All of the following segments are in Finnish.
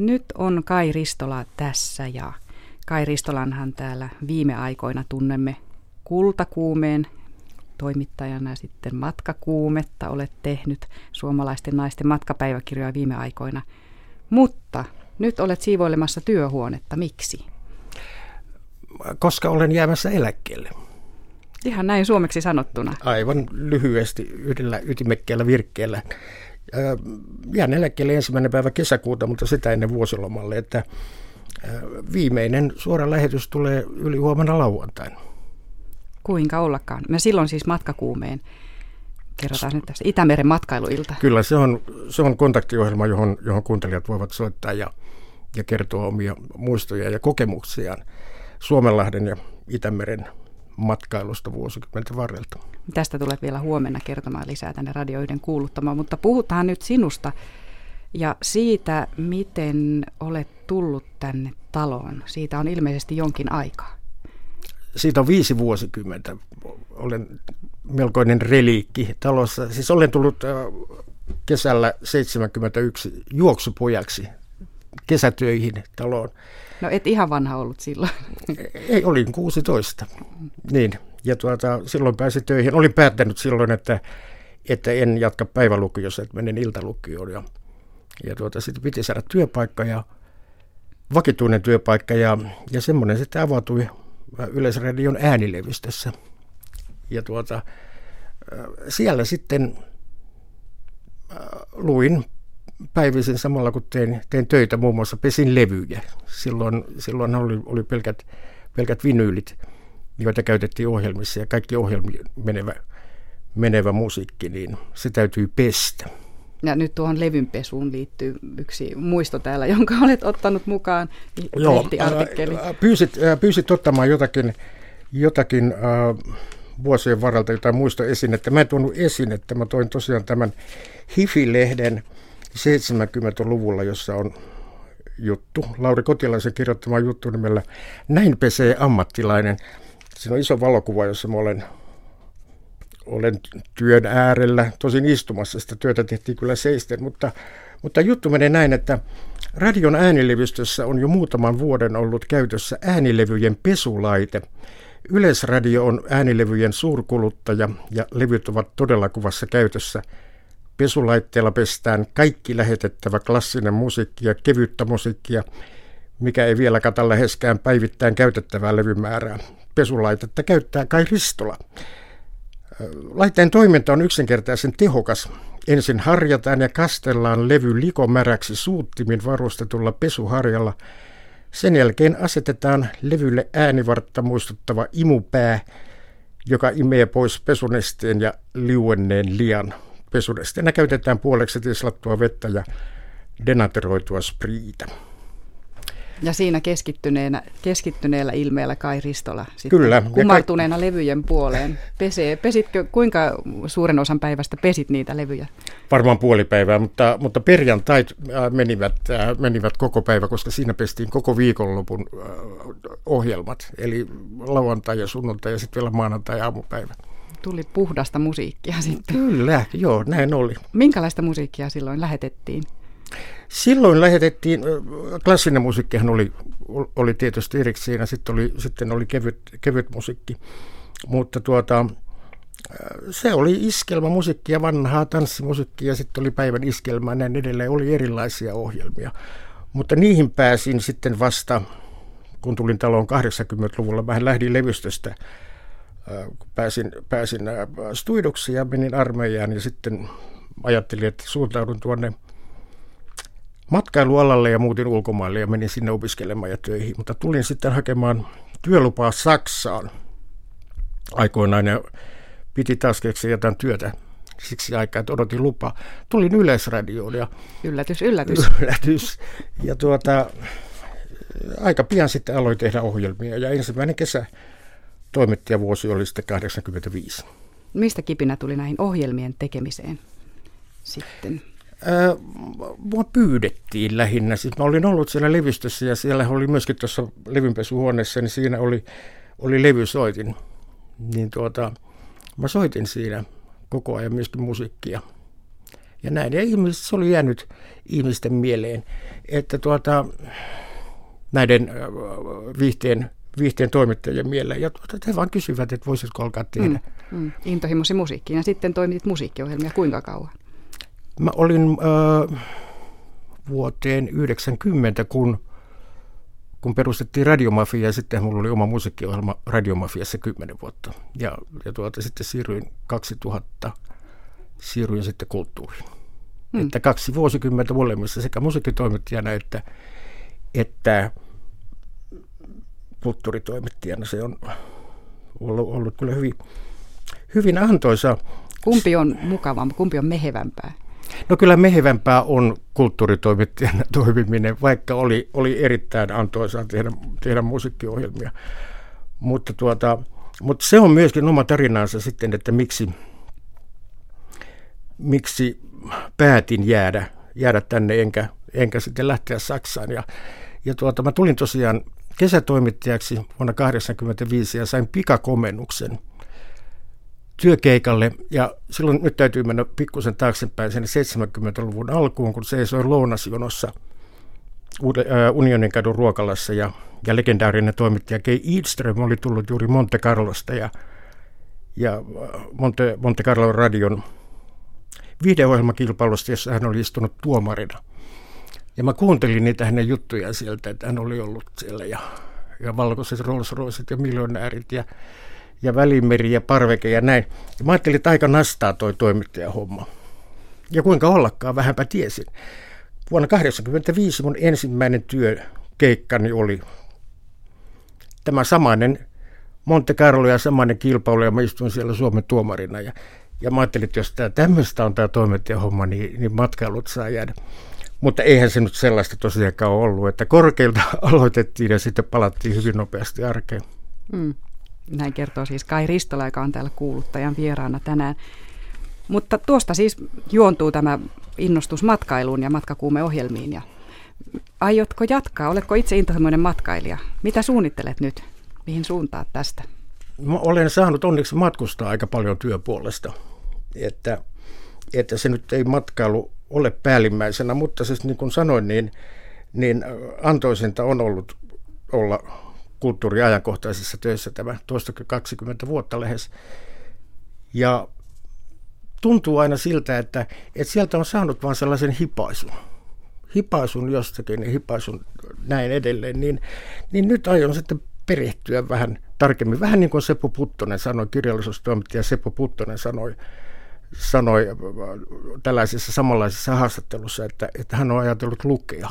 Nyt on Kai Ristola tässä ja Kai Ristolanhan täällä viime aikoina tunnemme kultakuumeen toimittajana ja sitten matkakuumetta olet tehnyt suomalaisten naisten matkapäiväkirjoja viime aikoina. Mutta nyt olet siivoilemassa työhuonetta. Miksi? Koska olen jäämässä eläkkeelle. Ihan näin suomeksi sanottuna. Aivan lyhyesti yhdellä ytimekkäällä virkkeellä. Jään eläkkeelle ensimmäinen päivä kesäkuuta, mutta sitä ennen vuosilomalle, että viimeinen suora lähetys tulee yli huomenna lauantaina. Kuinka ollakaan. Me silloin siis matkakuumeen kerrotaan nyt tässä Itämeren matkailuilta. Kyllä, se on, se on kontaktiohjelma, johon, johon kuuntelijat voivat soittaa ja, ja kertoa omia muistoja ja kokemuksiaan Suomenlahden ja Itämeren matkailusta vuosikymmenten varrelta. Tästä tulet vielä huomenna kertomaan lisää tänne radioiden kuuluttamaan, mutta puhutaan nyt sinusta ja siitä, miten olet tullut tänne taloon. Siitä on ilmeisesti jonkin aikaa. Siitä on viisi vuosikymmentä. Olen melkoinen reliikki talossa. Siis olen tullut äh, kesällä 71 juoksupojaksi kesätöihin taloon. No et ihan vanha ollut silloin. Ei, olin 16. Niin, ja tuota, silloin pääsin töihin. Olin päättänyt silloin, että, että en jatka päivälukiossa, että menen iltalukioon. Ja, ja tuota, sitten piti saada työpaikka ja vakituinen työpaikka ja, ja semmoinen sitten avautui Yleisradion äänilevistössä. Ja tuota, siellä sitten luin päivisin samalla kun tein, tein töitä, muun muassa pesin levyjä. Silloin, silloin oli, oli pelkät, pelkät vinyylit, joita käytettiin ohjelmissa ja kaikki ohjelmiin menevä, menevä musiikki, niin se täytyy pestä. Ja nyt tuohon levynpesuun liittyy yksi muisto täällä, jonka olet ottanut mukaan Joo, pyysit, pyysit ottamaan jotakin, jotakin äh, vuosien varalta jotain muisto esiin, että mä en tuonut esiin, että mä toin tosiaan tämän Hifi-lehden 70-luvulla, jossa on juttu, Lauri Kotilaisen kirjoittama juttu nimellä Näin pesee ammattilainen. Siinä on iso valokuva, jossa mä olen, olen työn äärellä, tosin istumassa sitä työtä tehtiin kyllä seisten, mutta, mutta juttu menee näin, että radion äänilevistössä on jo muutaman vuoden ollut käytössä äänilevyjen pesulaite. Yleisradio on äänilevyjen suurkuluttaja ja levyt ovat todella kuvassa käytössä – Pesulaitteella pestään kaikki lähetettävä klassinen musiikki ja kevyttä musiikkia, mikä ei vielä kata läheskään päivittäin käytettävää levymäärää. Pesulaitetta käyttää Kai Ristola. Laitteen toiminta on yksinkertaisen tehokas. Ensin harjataan ja kastellaan levy likomäräksi suuttimin varustetulla pesuharjalla. Sen jälkeen asetetaan levylle äänivartta muistuttava imupää, joka imee pois pesunesteen ja liuenneen lian pesudesta. käytetään puoleksi tislattua vettä ja denateroitua spriitä. Ja siinä keskittyneenä, keskittyneellä ilmeellä Kai Ristola sitten Kyllä. kumartuneena ka- levyjen puoleen pesee. Pesitkö, kuinka suuren osan päivästä pesit niitä levyjä? Varmaan puoli päivää, mutta, mutta perjantait äh, menivät, äh, menivät koko päivä, koska siinä pestiin koko viikonlopun äh, ohjelmat. Eli lauantai ja sunnuntai ja sitten vielä maanantai ja aamupäivä tuli puhdasta musiikkia sitten. Kyllä, joo, näin oli. Minkälaista musiikkia silloin lähetettiin? Silloin lähetettiin, klassinen musiikkihan oli, oli tietysti erikseen, sitten oli, sitten oli kevyt, kevyt musiikki, mutta tuota, se oli iskelmämusiikkia, vanhaa tanssimusiikkia, sitten oli päivän iskelmä, näin edelleen oli erilaisia ohjelmia. Mutta niihin pääsin sitten vasta, kun tulin taloon 80-luvulla, vähän lähdin levystöstä kun pääsin, pääsin stuidoksi ja menin armeijaan ja sitten ajattelin, että suuntaudun tuonne matkailualalle ja muutin ulkomaille ja menin sinne opiskelemaan ja töihin. Mutta tulin sitten hakemaan työlupaa Saksaan aikoinaan ja piti taas keksiä jotain työtä siksi aikaa, että odotin lupaa. Tulin Yleisradioon ja... Yllätys, yllätys. Yllätys. Ja tuota, aika pian sitten aloin tehdä ohjelmia ja ensimmäinen kesä toimittajavuosi oli sitten 85. Mistä kipinä tuli näihin ohjelmien tekemiseen sitten? Ää, mua pyydettiin lähinnä. Siis mä olin ollut siellä levistössä ja siellä oli myöskin tuossa levynpesuhuoneessa, niin siinä oli, oli levysoitin. Niin tuota, mä soitin siinä koko ajan myöskin musiikkia. ja näin. Ja ihmiset, se oli jäänyt ihmisten mieleen, että tuota, näiden viihteen, viihteen toimittajien mieleen. Ja tuota, he vaan kysyvät, että voisitko alkaa tehdä. Mm, mm. Intohimosi musiikkiin ja sitten toimitit musiikkiohjelmia kuinka kauan? Mä olin äh, vuoteen 90, kun, kun perustettiin Radiomafia ja sitten mulla oli oma musiikkiohjelma Radiomafiassa 10 vuotta. Ja, ja tuota, sitten siirryin 2000, siirryin sitten kulttuuriin. Hmm. Että kaksi vuosikymmentä molemmissa sekä musiikkitoimittajana että, että kulttuuritoimittajana. Se on ollut, ollut kyllä hyvin, hyvin antoisa. Kumpi on mukavampi, kumpi on mehevämpää? No kyllä mehevämpää on kulttuuritoimittajan toimiminen, vaikka oli, oli erittäin antoisaa tehdä, tehdä musiikkiohjelmia. Mutta, tuota, mutta se on myöskin oma tarinansa sitten, että miksi, miksi päätin jäädä, jäädä tänne enkä, enkä sitten lähteä Saksaan. Ja, ja tuota, mä tulin tosiaan kesätoimittajaksi vuonna 1985 ja sain pikakomennuksen – työkeikalle ja silloin nyt täytyy mennä pikkusen taaksepäin sinne 70-luvun alkuun, kun seisoi lounasjonossa Unionin kadun ruokalassa ja, ja legendaarinen toimittaja Kei Eadström oli tullut juuri Monte Carlosta ja, ja Monte, Monte Carlo radion videoohjelmakilpailusta, jossa hän oli istunut tuomarina. Ja mä kuuntelin niitä hänen juttujaan sieltä, että hän oli ollut siellä ja, ja valkoiset Rolls ja miljonäärit ja ja välimeri ja parveke ja näin. Ja mä ajattelin, että aika nastaa toi toimittajahomma. Ja kuinka ollakaan, vähänpä tiesin. Vuonna 1985 mun ensimmäinen työkeikkani oli tämä samainen Monte Carlo ja samainen kilpailu, ja mä istuin siellä Suomen tuomarina. Ja, ja mä ajattelin, että jos tämä tämmöistä on tämä toimittajahomma, niin, niin matkailut saa jäädä. Mutta eihän se nyt sellaista tosiaankaan ollut, että korkeilta aloitettiin ja sitten palattiin hyvin nopeasti arkeen. Mm. Näin kertoo siis Kai Ristola, joka on täällä kuuluttajan vieraana tänään. Mutta tuosta siis juontuu tämä innostus matkailuun ja matkakuumeohjelmiin. Ja aiotko jatkaa? Oletko itse intohimoinen matkailija? Mitä suunnittelet nyt? Mihin suuntaat tästä? Mä olen saanut onneksi matkustaa aika paljon työpuolesta. Että, että se nyt ei matkailu ole päällimmäisenä, mutta siis niin kuin sanoin, niin, niin antoisinta on ollut olla kulttuuriajankohtaisissa töissä tämä tuosta 20 vuotta lähes. Ja tuntuu aina siltä, että, että sieltä on saanut vain sellaisen hipaisun. Hipaisun jostakin ja hipaisun näin edelleen, niin, niin nyt aion sitten perehtyä vähän tarkemmin. Vähän niin kuin Seppo Puttonen sanoi, kirjallisuustoimittaja Seppo Puttonen sanoi, sanoi tällaisessa samanlaisessa haastattelussa, että, että hän on ajatellut lukea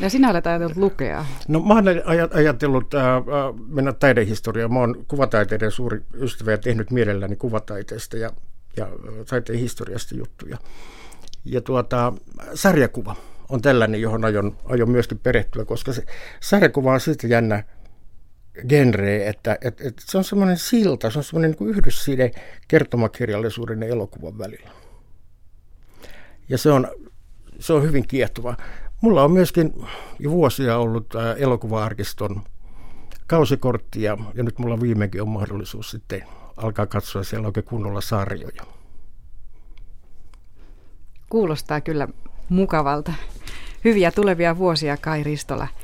Ja sinä olet ajatellut lukea? No mä olen ajatellut äh, äh, mennä taidehistoriaan. Mä oon kuvataiteiden suuri ystävä ja tehnyt mielelläni kuvataiteesta ja, ja taiteen historiasta juttuja. Ja tuota, sarjakuva on tällainen, johon aion, aion myöskin perehtyä, koska se sarjakuva on siitä jännä genre, että, että, että se on semmoinen silta, se on semmoinen niin yhdysside kertomakirjallisuuden ja elokuvan välillä. Ja se on, se on hyvin kiehtova. Mulla on myöskin jo vuosia ollut elokuva-arkiston kausikortti ja, ja nyt mulla viimeinkin on mahdollisuus sitten alkaa katsoa siellä oikein kunnolla sarjoja. Kuulostaa kyllä mukavalta. Hyviä tulevia vuosia Kai Ristola.